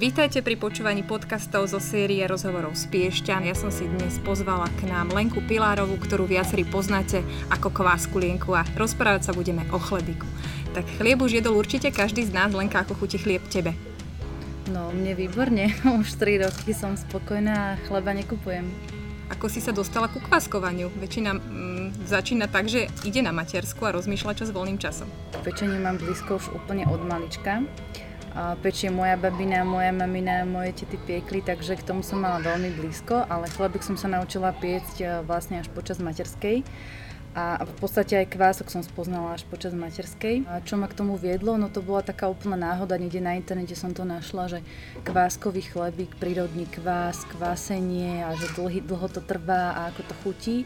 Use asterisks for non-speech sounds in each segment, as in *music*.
Vítajte pri počúvaní podcastov zo série rozhovorov z Piešťan. Ja som si dnes pozvala k nám Lenku Pilárovú, ktorú viacerí poznáte ako kvásku Lienku a rozprávať sa budeme o chlebiku. Tak chlieb už jedol určite každý z nás, Lenka, ako chutí chlieb tebe. No, mne výborne. *laughs* Už 3 roky som spokojná a chleba nekupujem. Ako si sa dostala ku kváskovaniu? Väčšina mm, začína tak, že ide na matersku a rozmýšľa, čo s voľným časom. Pečenie mám blízko už úplne od malička. Pečie moja babina, moja mamina, moje tety piekli, takže k tomu som mala veľmi blízko, ale chlebík som sa naučila piecť e, vlastne až počas materskej. A v podstate aj kvások som spoznala až počas materskej. A čo ma k tomu viedlo? No to bola taká úplná náhoda, niekde na internete som to našla, že kváskový chlebík, prírodný kvás, kvásenie a že dlhy, dlho to trvá a ako to chutí.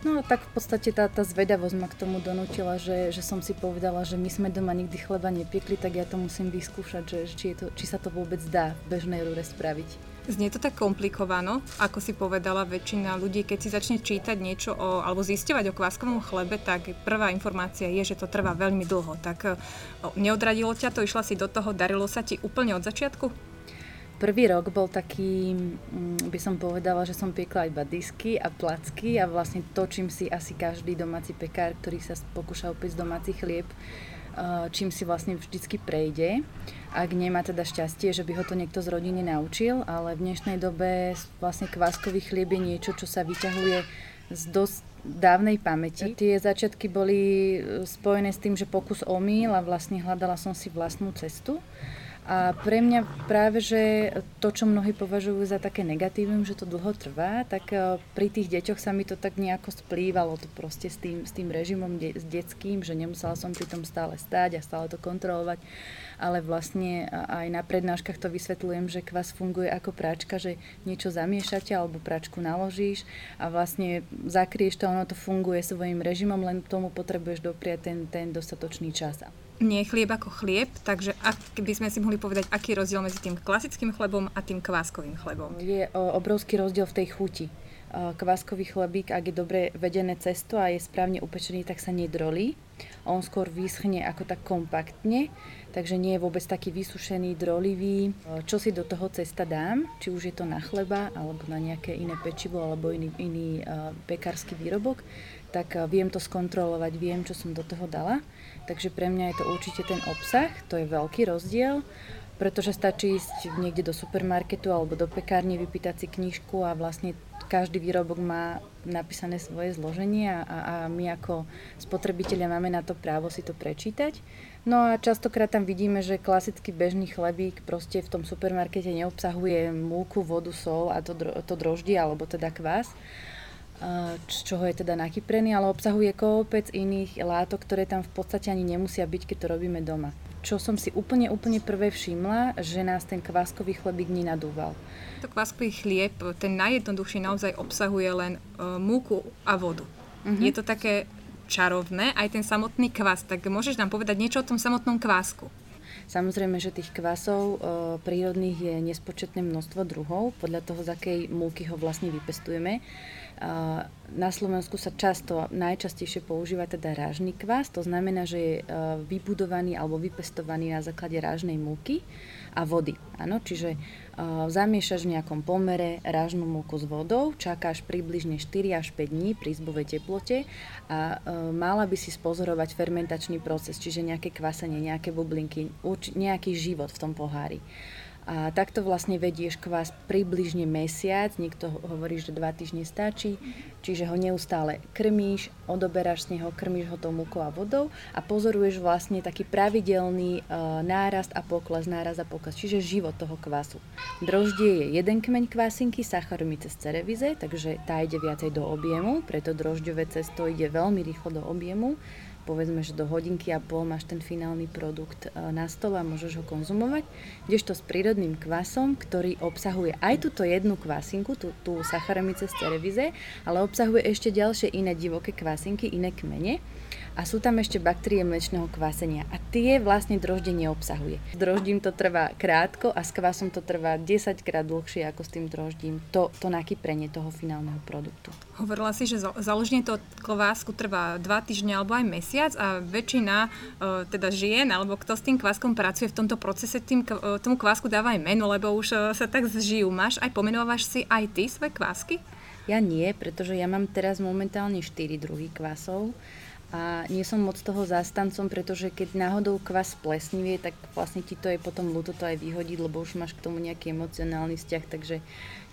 No a tak v podstate tá, tá zvedavosť ma k tomu donútila, že, že som si povedala, že my sme doma nikdy chleba nepiekli, tak ja to musím vyskúšať, že, či, je to, či sa to vôbec dá v bežnej rúre spraviť. Znie to tak komplikovano, ako si povedala väčšina ľudí, keď si začne čítať niečo o, alebo zisťovať o kváskovom chlebe, tak prvá informácia je, že to trvá veľmi dlho. Tak neodradilo ťa to, išla si do toho, darilo sa ti úplne od začiatku? Prvý rok bol taký, mm, by som povedala, že som piekla iba disky a placky a vlastne to, čím si asi každý domáci pekár, ktorý sa pokúša opäť domáci chlieb, eh, čím si vlastne vždycky prejde. Ak nemá teda šťastie, že by ho to niekto z rodiny naučil, ale v dnešnej dobe vlastne kváskový chlieb je niečo, čo sa vyťahuje z dosť dávnej pamäti. Tie začiatky boli eh, spojené s tým, že pokus omýl a vlastne hľadala som si vlastnú cestu. A pre mňa práve, že to, čo mnohí považujú za také negatívum, že to dlho trvá, tak e, pri tých deťoch sa mi to tak nejako splývalo to proste s tým, s tým režimom de- s detským, že nemusela som pri tom stále stáť a stále to kontrolovať. Ale vlastne aj na prednáškach to vysvetľujem, že kvas funguje ako práčka, že niečo zamiešate alebo práčku naložíš a vlastne zakrieš to, ono to funguje svojim režimom, len tomu potrebuješ dopriať ten, ten dostatočný čas nie je chlieb ako chlieb, takže ak by sme si mohli povedať, aký je rozdiel medzi tým klasickým chlebom a tým kváskovým chlebom? Je obrovský rozdiel v tej chuti. Kváskový chlebík, ak je dobre vedené cesto a je správne upečený, tak sa nedrolí. On skôr vyschne ako tak kompaktne, takže nie je vôbec taký vysušený, drolivý. Čo si do toho cesta dám, či už je to na chleba, alebo na nejaké iné pečivo, alebo iný, iný uh, pekársky výrobok, tak uh, viem to skontrolovať, viem, čo som do toho dala Takže pre mňa je to určite ten obsah, to je veľký rozdiel, pretože stačí ísť niekde do supermarketu alebo do pekárne, vypýtať si knižku a vlastne každý výrobok má napísané svoje zloženie a, a my ako spotrebitelia máme na to právo si to prečítať. No a častokrát tam vidíme, že klasický bežný chlebík proste v tom supermarkete neobsahuje múku, vodu, sol a to, to droždie alebo teda kvás z čoho je teda nakyprený, ale obsahuje kopec iných látok, ktoré tam v podstate ani nemusia byť, keď to robíme doma. Čo som si úplne, úplne prvé všimla, že nás ten kváskový chlebík nenadúval. To kváskový chlieb, ten najjednoduchší naozaj obsahuje len uh, múku a vodu. Uh-huh. Je to také čarovné, aj ten samotný kvás. Tak môžeš nám povedať niečo o tom samotnom kvásku? Samozrejme, že tých kvasov e, prírodných je nespočetné množstvo druhov, podľa toho, z akej múky ho vlastne vypestujeme. Na Slovensku sa často, najčastejšie používa teda rážny kvás, to znamená, že je vybudovaný alebo vypestovaný na základe rážnej múky a vody. Áno, čiže zamiešaš v nejakom pomere rážnú múku s vodou, čakáš približne 4 až 5 dní pri izbovej teplote a mala by si spozorovať fermentačný proces, čiže nejaké kvasenie, nejaké bublinky, nejaký život v tom pohári. A takto vlastne vedieš kvás približne mesiac, niekto hovorí, že dva týždne stačí, čiže ho neustále krmíš, odoberáš z neho, krmíš ho tou múkou a vodou a pozoruješ vlastne taký pravidelný uh, nárast a pokles, nárast a pokles, čiže život toho kvasu. Droždie je jeden kmeň kvásinky, cez cerevize, takže tá ide viacej do objemu, preto drožďové cesto ide veľmi rýchlo do objemu povedzme, že do hodinky a pol máš ten finálny produkt e, na stole a môžeš ho konzumovať, kdežto s prírodným kvasom, ktorý obsahuje aj túto jednu kvasinku, tú, tú Saccharomyces cerevisiae, ale obsahuje ešte ďalšie iné divoké kvasinky, iné kmene a sú tam ešte baktérie mlečného kvásenia a tie vlastne droždie neobsahuje. S droždím to trvá krátko a s kvasom to trvá 10 krát dlhšie ako s tým droždím. To, to nakyprenie toho finálneho produktu. Hovorila si, že založenie toho kvásku trvá 2 týždne alebo aj mesiac a väčšina uh, teda žien alebo kto s tým kváskom pracuje v tomto procese, tým, uh, tomu kvásku dáva aj meno, lebo už uh, sa tak zžijú. Máš aj pomenovávaš si aj ty svoje kvásky? Ja nie, pretože ja mám teraz momentálne 4 druhy kvasov a nie som moc toho zástancom, pretože keď náhodou kvas plesnivie, tak vlastne ti to je potom ľúto to aj vyhodiť, lebo už máš k tomu nejaký emocionálny vzťah, takže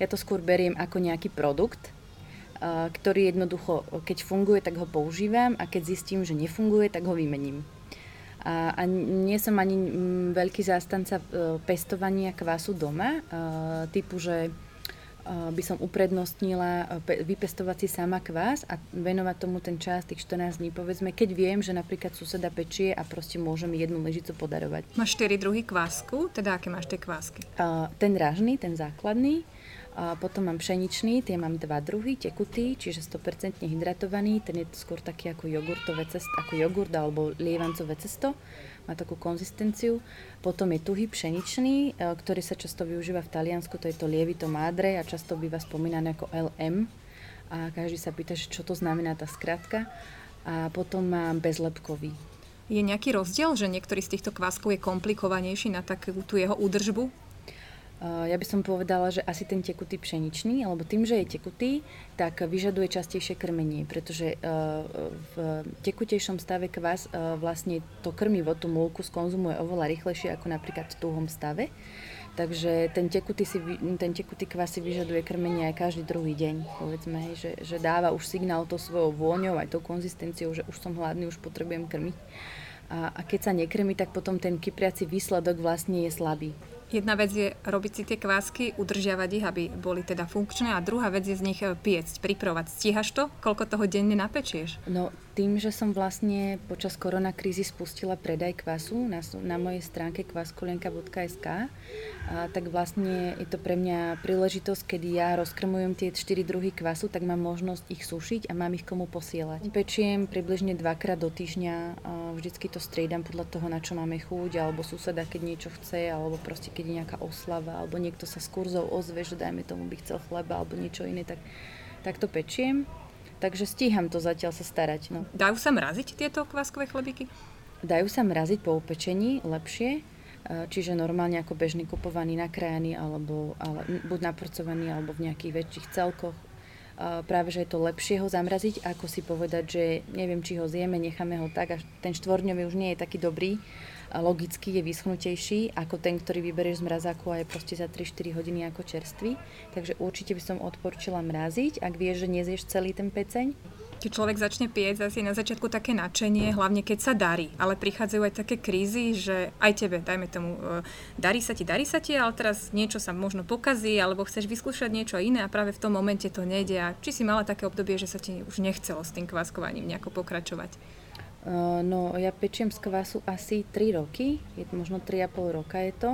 ja to skôr beriem ako nejaký produkt, ktorý jednoducho, keď funguje, tak ho používam a keď zistím, že nefunguje, tak ho vymením. A, a nie som ani veľký zástanca e, pestovania kvasu doma, typu, že by som uprednostnila vypestovať si sama kvás a venovať tomu ten čas, tých 14 dní, povedzme, keď viem, že napríklad suseda pečie a proste môžem jednu lyžicu podarovať. Máš 4 druhy kvásku, teda aké máš tie kvásky? ten ražný, ten základný, a potom mám pšeničný, tie mám dva druhy, tekutý, čiže 100% hydratovaný, ten je skôr taký ako jogurtové cesto, ako jogurt alebo lievancové cesto má takú konzistenciu. Potom je tuhý pšeničný, e, ktorý sa často využíva v Taliansku, to je to lievito madre a často býva spomínané ako LM. A každý sa pýta, čo to znamená tá skratka. A potom mám bezlepkový. Je nejaký rozdiel, že niektorý z týchto kváskov je komplikovanejší na takú tú jeho údržbu? Eh, ja by som povedala, že asi ten tekutý pšeničný, alebo tým, že je tekutý, tak vyžaduje častejšie krmenie, pretože eh, v tekutejšom stave kvás eh, vlastne to krmivo, tú múlku skonzumuje oveľa rýchlejšie ako napríklad v tuhom stave. Takže ten tekutý, si, ten tekutý kvás si vyžaduje krmenie aj každý druhý deň. Povedzme, že, že dáva už signál to svojou vôňou, aj tou konzistenciou, že už som hladný, už potrebujem krmiť. A, a keď sa nekrmi, tak potom ten kypriaci výsledok vlastne je slabý. Jedna vec je robiť si tie kvásky, udržiavať ich, aby boli teda funkčné a druhá vec je z nich eh, piecť, pripravovať. Stíhaš to? Koľko toho denne napečieš? No tým, že som vlastne počas koronakrízy spustila predaj kvasu na, na mojej stránke kvaskulienka.sk a tak vlastne je to pre mňa príležitosť, kedy ja rozkrmujem tie 4 druhy kvasu, tak mám možnosť ich sušiť a mám ich komu posielať. Pečiem približne dvakrát do týždňa, vždycky to striedam podľa toho, na čo máme chuť, alebo suseda, keď niečo chce, alebo proste keď je nejaká oslava, alebo niekto sa s kurzou ozve, že dajme tomu by chcel chleba alebo niečo iné, tak, tak to pečiem. Takže stíham to zatiaľ sa starať. No. Dajú sa mraziť tieto kváskové chlebíky? Dajú sa mraziť po upečení lepšie, E, čiže normálne ako bežný kupovaný, nakrájaný alebo ale, buď napracovaný alebo v nejakých väčších celkoch. E, práve, že je to lepšie ho zamraziť, ako si povedať, že neviem, či ho zjeme, necháme ho tak a ten štvorňový už nie je taký dobrý, logicky je vyschnutejší ako ten, ktorý vyberieš z mrazáku a je proste za 3-4 hodiny ako čerstvý. Takže určite by som odporčila mraziť, ak vieš, že nezješ celý ten peceň keď človek začne piec, asi na začiatku také nadšenie, hlavne keď sa darí. Ale prichádzajú aj také krízy, že aj tebe, dajme tomu, e, darí sa ti, darí sa ti, ale teraz niečo sa možno pokazí, alebo chceš vyskúšať niečo iné a práve v tom momente to nejde. A či si mala také obdobie, že sa ti už nechcelo s tým kváskovaním nejako pokračovať? Uh, no, ja pečiem z kvasu asi 3 roky, je možno 3,5 roka je to.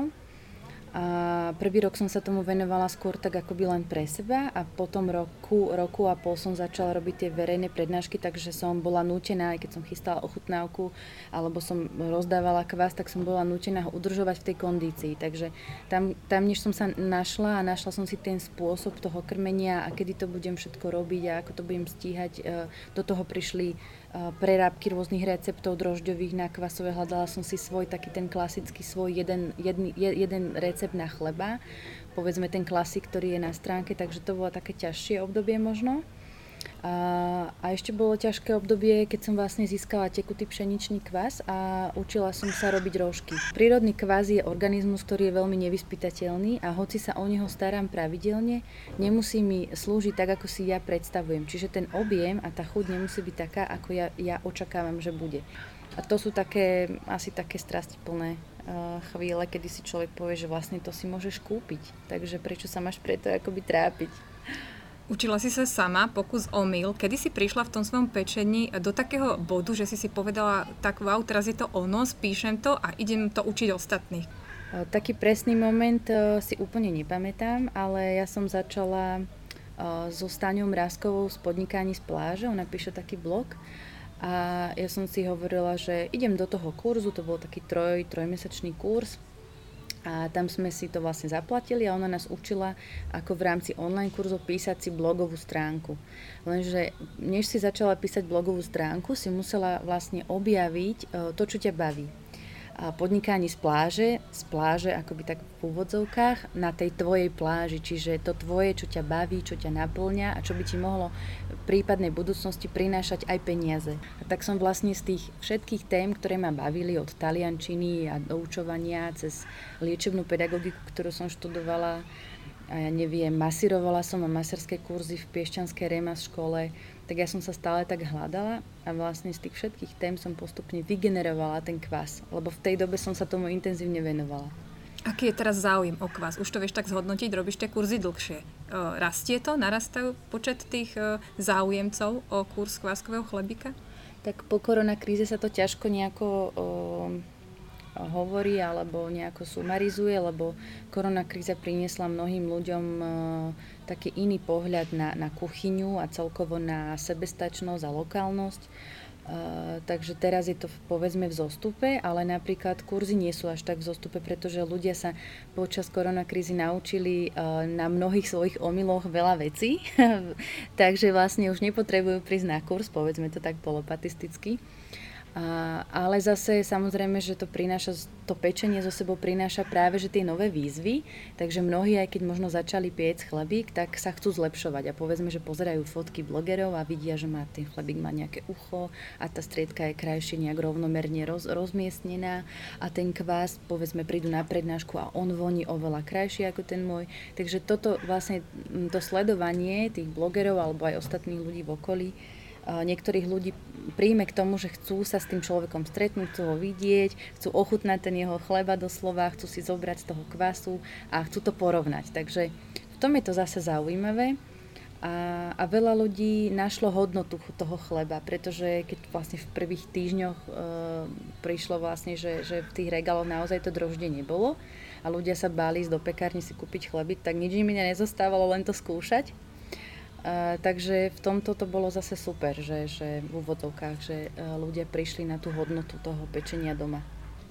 A prvý rok som sa tomu venovala skôr tak akoby len pre seba a potom roku, roku a pol som začala robiť tie verejné prednášky, takže som bola nútená, aj keď som chystala ochutnávku alebo som rozdávala kvás, tak som bola nútená ho udržovať v tej kondícii. Takže tam, tam než som sa našla a našla som si ten spôsob toho krmenia a kedy to budem všetko robiť a ako to budem stíhať, e, do toho prišli prerábky rôznych receptov drožďových na kvasové. Hľadala som si svoj taký ten klasický svoj jeden, jedný, jeden recept na chleba. Povedzme ten klasik, ktorý je na stránke, takže to bolo také ťažšie obdobie možno. A, a ešte bolo ťažké obdobie, keď som vlastne získala tekutý pšeničný kvas a učila som sa robiť rožky. Prírodný kvas je organizmus, ktorý je veľmi nevyspytateľný a hoci sa o neho starám pravidelne, nemusí mi slúžiť tak, ako si ja predstavujem. Čiže ten objem a tá chuť nemusí byť taká, ako ja, ja očakávam, že bude. A to sú také, asi také strastiplné uh, chvíle, kedy si človek povie, že vlastne to si môžeš kúpiť. Takže prečo sa máš preto akoby trápiť? Učila si sa sama, pokus omyl. Kedy si prišla v tom svojom pečení do takého bodu, že si si povedala, tak wow, teraz je to ono, spíšem to a idem to učiť ostatných? Taký presný moment e, si úplne nepamätám, ale ja som začala e, so Staňou Mrázkovou z podnikaní z pláže, ona píše taký blog A ja som si hovorila, že idem do toho kurzu, to bol taký troj, trojmesačný kurz, a tam sme si to vlastne zaplatili a ona nás učila, ako v rámci online kurzu písať si blogovú stránku. Lenže než si začala písať blogovú stránku, si musela vlastne objaviť e, to, čo ťa baví podnikanie z pláže, z pláže akoby tak v úvodzovkách, na tej tvojej pláži, čiže to tvoje, čo ťa baví, čo ťa naplňa a čo by ti mohlo v prípadnej budúcnosti prinášať aj peniaze. A tak som vlastne z tých všetkých tém, ktoré ma bavili od taliančiny a doučovania cez liečebnú pedagogiku, ktorú som študovala, a ja neviem, masírovala som a maserské kurzy v Piešťanskej Remas škole, tak ja som sa stále tak hľadala a vlastne z tých všetkých tém som postupne vygenerovala ten kvás, lebo v tej dobe som sa tomu intenzívne venovala. Aký je teraz záujem o kvás? Už to vieš tak zhodnotiť, robíš tie kurzy dlhšie. E, rastie to? Narastajú počet tých e, záujemcov o kurz kváskového chlebika? Tak po koronakríze sa to ťažko nejako hovorí alebo nejako sumarizuje, lebo koronakríza priniesla mnohým ľuďom e, taký iný pohľad na, na kuchyňu a celkovo na sebestačnosť a lokálnosť. Uh, takže teraz je to povedzme v zostupe, ale napríklad kurzy nie sú až tak v zostupe, pretože ľudia sa počas koronakrízy naučili uh, na mnohých svojich omyloch veľa vecí, *laughs* takže vlastne už nepotrebujú prísť na kurz, povedzme to tak polopatisticky. A, ale zase samozrejme, že to prináša, to pečenie zo sebou prináša práve že tie nové výzvy, takže mnohí, aj keď možno začali piec chlebík, tak sa chcú zlepšovať a povedzme, že pozerajú fotky blogerov a vidia, že má ten chlebík má nejaké ucho a tá striedka je krajšie nejak rovnomerne roz, rozmiestnená a ten kvás, povedzme, prídu na prednášku a on voní oveľa krajšie ako ten môj. Takže toto vlastne, to sledovanie tých blogerov alebo aj ostatných ľudí v okolí niektorých ľudí príjme k tomu, že chcú sa s tým človekom stretnúť, chcú ho vidieť, chcú ochutnať ten jeho chleba doslova, chcú si zobrať z toho kvasu a chcú to porovnať. Takže v tom je to zase zaujímavé. A, a veľa ľudí našlo hodnotu toho chleba, pretože keď vlastne v prvých týždňoch e, prišlo vlastne, že, že v tých regáloch naozaj to droždie nebolo a ľudia sa báli ísť do pekárne si kúpiť chleby, tak nič im nezostávalo len to skúšať Uh, takže v tomto to bolo zase super, že, že v úvodovkách, že uh, ľudia prišli na tú hodnotu toho pečenia doma.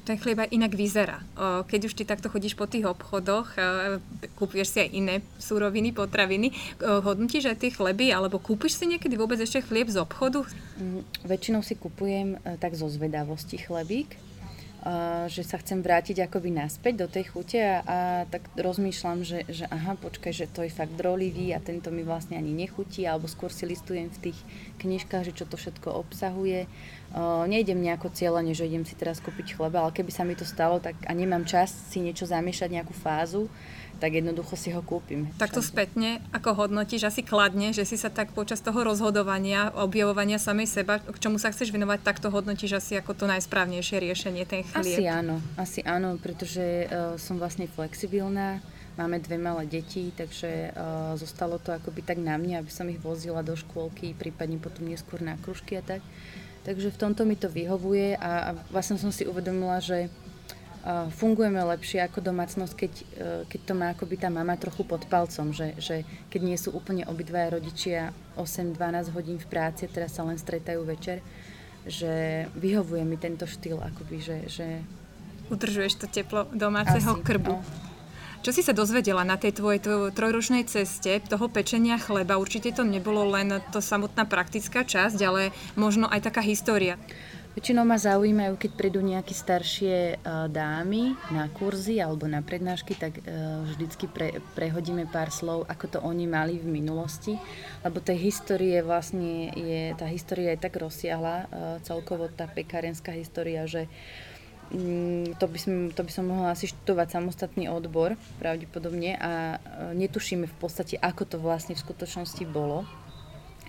Ten chlieb aj inak vyzerá. Uh, keď už ty takto chodíš po tých obchodoch, kúpiš si aj iné súroviny, potraviny, hodnotíš aj tie chleby, alebo kúpiš si niekedy vôbec ešte chlieb z obchodu? Mm, väčšinou si kupujem tak zo zvedavosti chlebík, že sa chcem vrátiť akoby naspäť do tej chute a, a tak rozmýšľam, že, že aha, počkaj, že to je fakt drolivý a tento mi vlastne ani nechutí, alebo skôr si listujem v tých knižkách, že čo to všetko obsahuje. Uh, nejdem nejako cieľane, že idem si teraz kúpiť chleba, ale keby sa mi to stalo tak a nemám čas si niečo zamiešať, nejakú fázu, tak jednoducho si ho kúpim. Takto spätne, ako hodnotíš asi kladne, že si sa tak počas toho rozhodovania, objavovania samej seba, k čomu sa chceš venovať, tak to hodnotíš asi ako to najsprávnejšie riešenie, ten chlieb? Asi áno, asi áno, pretože uh, som vlastne flexibilná, máme dve malé deti, takže uh, zostalo to akoby tak na mne, aby som ich vozila do škôlky, prípadne potom neskôr na kružky a tak. Takže v tomto mi to vyhovuje a, a vlastne som si uvedomila, že fungujeme lepšie ako domácnosť, keď, e, keď to má akoby tá mama trochu pod palcom, že, že keď nie sú úplne obidvaja rodičia 8-12 hodín v práci, teraz sa len stretajú večer, že vyhovuje mi tento štýl, akoby, že... že... Udržuješ to teplo domáceho Asi, krbu. No. Čo si sa dozvedela na tej tvojej trojročnej ceste toho pečenia chleba? Určite to nebolo len to samotná praktická časť, ale možno aj taká história. Väčšinou ma zaujímajú, keď prídu nejaké staršie uh, dámy na kurzy alebo na prednášky, tak uh, vždycky pre, prehodíme pár slov, ako to oni mali v minulosti, lebo tej histórie vlastne je, tá história je tak rozsiahla, uh, celkovo tá pekárenská história, že um, to by, som, to by som mohla asi študovať samostatný odbor pravdepodobne a netušíme v podstate, ako to vlastne v skutočnosti bolo.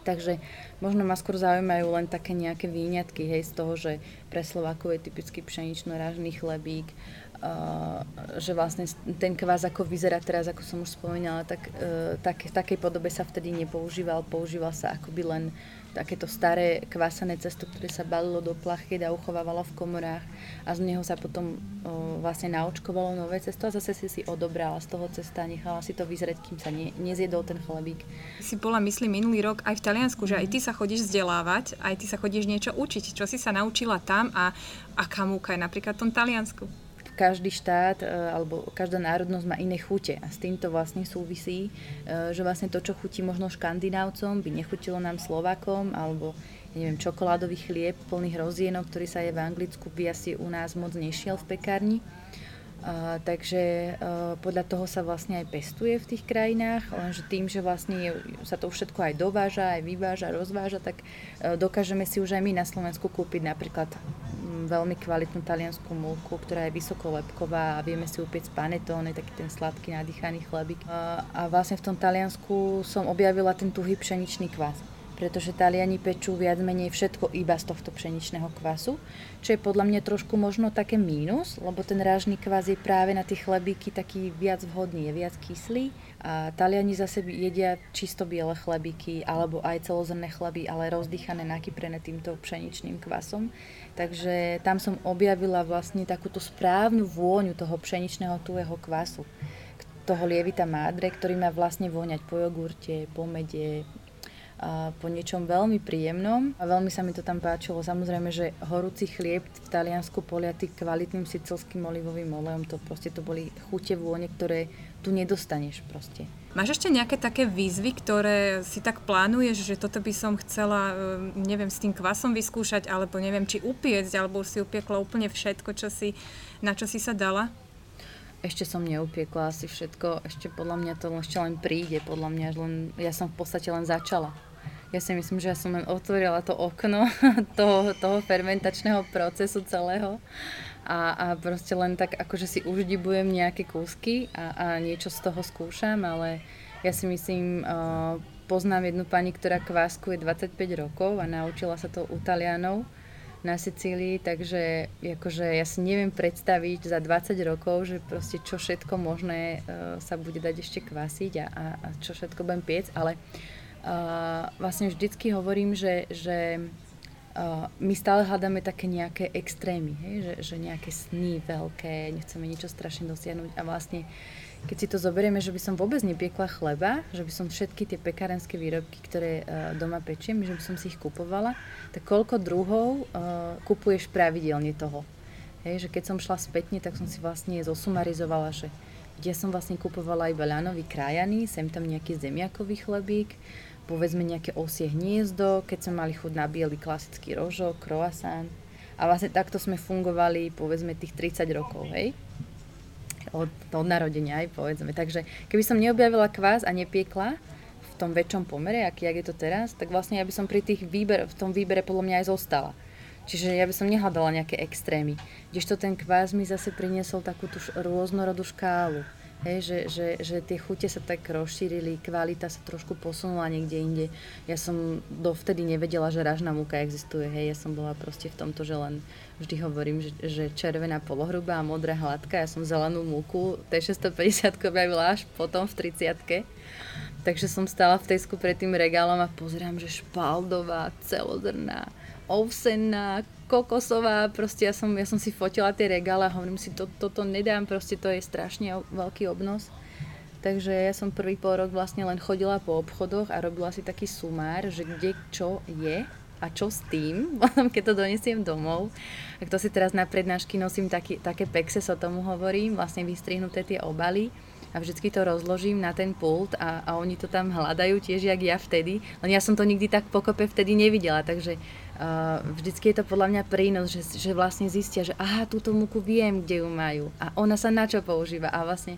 Takže možno ma skôr zaujímajú len také nejaké výňatky, hej, z toho, že pre Slovákov je typický pšenično-rážný chlebík, uh, že vlastne ten kvás ako vyzerá teraz, ako som už spomínala, tak, uh, tak v takej podobe sa vtedy nepoužíval, používal sa akoby len takéto staré kvasené cesto, ktoré sa balilo do plachy a uchovávalo v komorách a z neho sa potom o, vlastne naočkovalo nové cesto a zase si si odobrala z toho cesta a nechala si to vyzrieť, kým sa ne, nezjedol ten chlebík. Si bola, myslím, minulý rok aj v Taliansku, že aj ty sa chodíš vzdelávať, aj ty sa chodíš niečo učiť. Čo si sa naučila tam a aká múka je napríklad v tom Taliansku? Každý štát e, alebo každá národnosť má iné chute a s týmto vlastne súvisí, e, že vlastne to, čo chutí možno škandinávcom, by nechutilo nám Slovakom alebo neviem, čokoládový chlieb plný hrozienok, ktorý sa je v Anglicku, by asi u nás moc nešiel v pekárni. Uh, takže podľa toho sa vlastne aj pestuje v tých krajinách, lenže tým, že vlastne sa to všetko aj dováža, aj vyváža, rozváža, tak dokážeme si už aj my na Slovensku kúpiť napríklad veľmi kvalitnú taliansku múku, ktorá je vysokolepková a vieme si upiec panetóne, taký ten sladký, nadýchaný chlebík. A vlastne v tom Taliansku som objavila ten tuhý pšeničný kvás pretože Taliani pečú viac menej všetko iba z tohto pšeničného kvasu, čo je podľa mňa trošku možno také mínus, lebo ten rážny kvas je práve na tie chlebíky taký viac vhodný, je viac kyslý a Taliani zase jedia čisto biele chlebíky alebo aj celozrné chleby, ale rozdýchané, nakyprené týmto pšeničným kvasom. Takže tam som objavila vlastne takúto správnu vôňu toho pšeničného tuhého kvasu toho lievita mádre, ktorý má vlastne voňať po jogurte, po mede, po niečom veľmi príjemnom a veľmi sa mi to tam páčilo. Samozrejme, že horúci chlieb v Taliansku poliaty kvalitným sicilským olivovým olejom, to proste to boli chute vône, ktoré tu nedostaneš proste. Máš ešte nejaké také výzvy, ktoré si tak plánuješ, že toto by som chcela, e, neviem, s tým kvasom vyskúšať, alebo neviem, či upiecť, alebo si upiekla úplne všetko, čo si, na čo si sa dala? Ešte som neupiekla asi všetko, ešte podľa mňa to ešte len príde, podľa mňa, len, ja som v podstate len začala. Ja si myslím, že ja som len otvorila to okno *laughs* toho, toho fermentačného procesu celého. A, a proste len tak akože si uždibujem nejaké kúsky a, a niečo z toho skúšam, ale ja si myslím, uh, poznám jednu pani, ktorá kváskuje 25 rokov a naučila sa to u Talianov na Sicílii, takže akože ja si neviem predstaviť za 20 rokov, že proste čo všetko možné uh, sa bude dať ešte kvasiť a, a, a čo všetko budem piec, ale uh, vlastne vždycky hovorím, že, že uh, my stále hľadáme také nejaké extrémy, hej? Že, že nejaké sny veľké, nechceme niečo strašne dosiahnuť a vlastne keď si to zoberieme, že by som vôbec nepiekla chleba, že by som všetky tie pekárenské výrobky, ktoré uh, doma pečiem, že by som si ich kupovala, tak koľko druhov uh, kupuješ pravidelne toho. Hej, že keď som šla spätne, tak som si vlastne zosumarizovala, že kde som vlastne kupovala iba ľanový krajaný, sem tam nejaký zemiakový chlebík, povedzme nejaké osie hniezdo, keď sme mali chuť na biely klasický rožok, croissant. A vlastne takto sme fungovali povedzme tých 30 rokov, hej? Od, od narodenia aj povedzme. Takže keby som neobjavila kvás a nepiekla v tom väčšom pomere, aký jak je to teraz, tak vlastne ja by som pri tých výber, v tom výbere podľa mňa aj zostala. Čiže ja by som nehľadala nejaké extrémy. Kdežto ten kvás mi zase priniesol takú tú rôznorodú škálu Hej, že, že, že tie chute sa tak rozšírili, kvalita sa trošku posunula niekde inde. Ja som dovtedy nevedela, že ražná múka existuje. Hej, ja som bola proste v tomto, že len vždy hovorím, že, že červená polohrubá a modrá hladká. Ja som zelenú múku T650 objavila až potom v 30 Takže som stála v Tesku pred tým regálom a pozerám, že špaldová, celozrná, ovsená, kokosová, proste ja som, ja som si fotila tie regály a hovorím si, to, toto nedám, proste to je strašne veľký obnos. Takže ja som prvý pol rok vlastne len chodila po obchodoch a robila si taký sumár, že kde čo je a čo s tým, *laughs* keď to donesiem domov. A to si teraz na prednášky nosím taký, také pexe, o tomu hovorím, vlastne vystrihnuté tie obaly a vždycky to rozložím na ten pult a, a oni to tam hľadajú tiež, jak ja vtedy. Len ja som to nikdy tak pokope vtedy nevidela, takže uh, vždycky je to podľa mňa prínos, že, že vlastne zistia, že aha, túto múku viem, kde ju majú a ona sa na čo používa a vlastne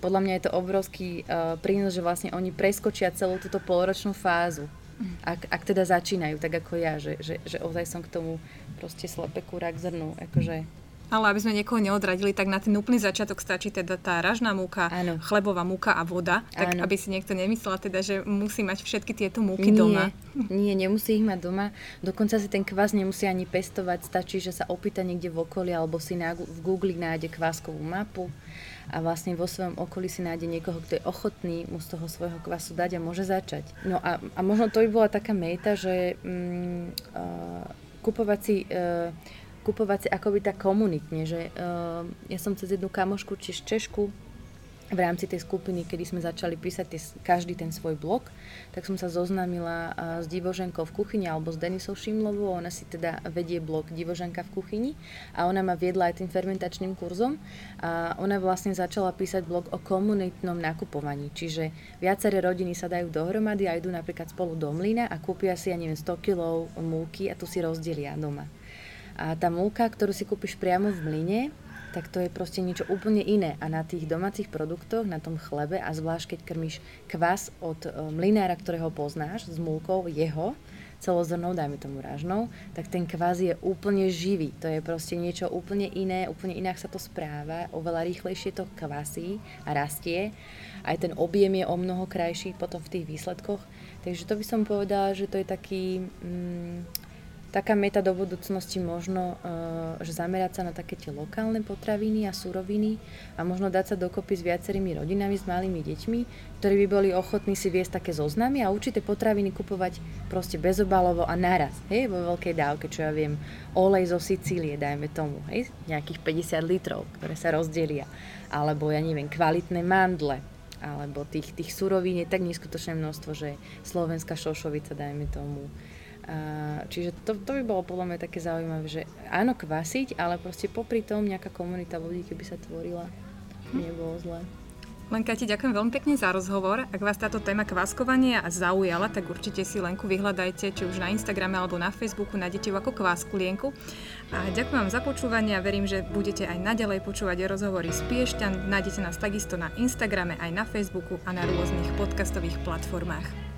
podľa mňa je to obrovský uh, prínos, že vlastne oni preskočia celú túto polročnú fázu. Ak, ak teda začínajú, tak ako ja, že, že, že ozaj som k tomu proste slepe kurák zrnu, akože Ale aby sme niekoho neodradili, tak na ten úplný začiatok stačí teda tá ražná múka, Áno. chlebová múka a voda. Tak Áno. aby si niekto nemyslela teda, že musí mať všetky tieto múky nie, doma. Nie, nemusí ich mať doma. Dokonca si ten kvás nemusí ani pestovať. Stačí, že sa opýta niekde v okolí alebo si na, v Google nájde kváskovú mapu a vlastne vo svojom okolí si nájde niekoho, kto je ochotný mu z toho svojho kvasu dať a môže začať. No a, a možno to by bola taká meta, že mm, uh, kupovať si uh, kupovať si akoby tak komunitne, že uh, ja som cez jednu kamošku či Češku v rámci tej skupiny, kedy sme začali písať tie, každý ten svoj blog, tak som sa zoznámila s Divoženkou v kuchyni alebo s Denisou Šimlovou. Ona si teda vedie blog Divoženka v kuchyni a ona ma viedla aj tým fermentačným kurzom a ona vlastne začala písať blog o komunitnom nakupovaní. Čiže viaceré rodiny sa dajú dohromady a idú napríklad spolu do mlyna a kúpia si, ja neviem, 100 kg múky a tu si rozdelia doma. A tá múka, ktorú si kúpiš priamo v mlyne, tak to je proste niečo úplne iné. A na tých domácich produktoch, na tom chlebe a zvlášť keď krmíš kvas od e, mlinára, ktorého poznáš, s múkou jeho, celozrnou, dajme tomu rážnou, tak ten kvás je úplne živý. To je proste niečo úplne iné, úplne inak sa to správa, oveľa rýchlejšie to kvasí a rastie. Aj ten objem je o mnoho krajší potom v tých výsledkoch. Takže to by som povedala, že to je taký... Mm, taká meta do budúcnosti možno, uh, že zamerať sa na také tie lokálne potraviny a suroviny a možno dať sa dokopy s viacerými rodinami, s malými deťmi, ktorí by boli ochotní si viesť také zoznamy a určité potraviny kupovať proste bezobalovo a naraz, hej, vo veľkej dávke, čo ja viem, olej zo Sicílie, dajme tomu, hej, nejakých 50 litrov, ktoré sa rozdelia, alebo ja neviem, kvalitné mandle, alebo tých, tých surovín je tak neskutočné množstvo, že slovenská šošovica, dajme tomu, čiže to, to by bolo podľa mňa také zaujímavé, že áno, kvasiť, ale proste popri tom nejaká komunita ľudí, keby sa tvorila, hm. nebolo zle. Lenka, ti ďakujem veľmi pekne za rozhovor. Ak vás táto téma kváskovania zaujala, tak určite si Lenku vyhľadajte, či už na Instagrame alebo na Facebooku, nájdete ju ako Kváskulienku. A ďakujem vám za počúvanie a verím, že budete aj naďalej počúvať rozhovory z Piešťan. Nájdete nás takisto na Instagrame, aj na Facebooku a na rôznych podcastových platformách.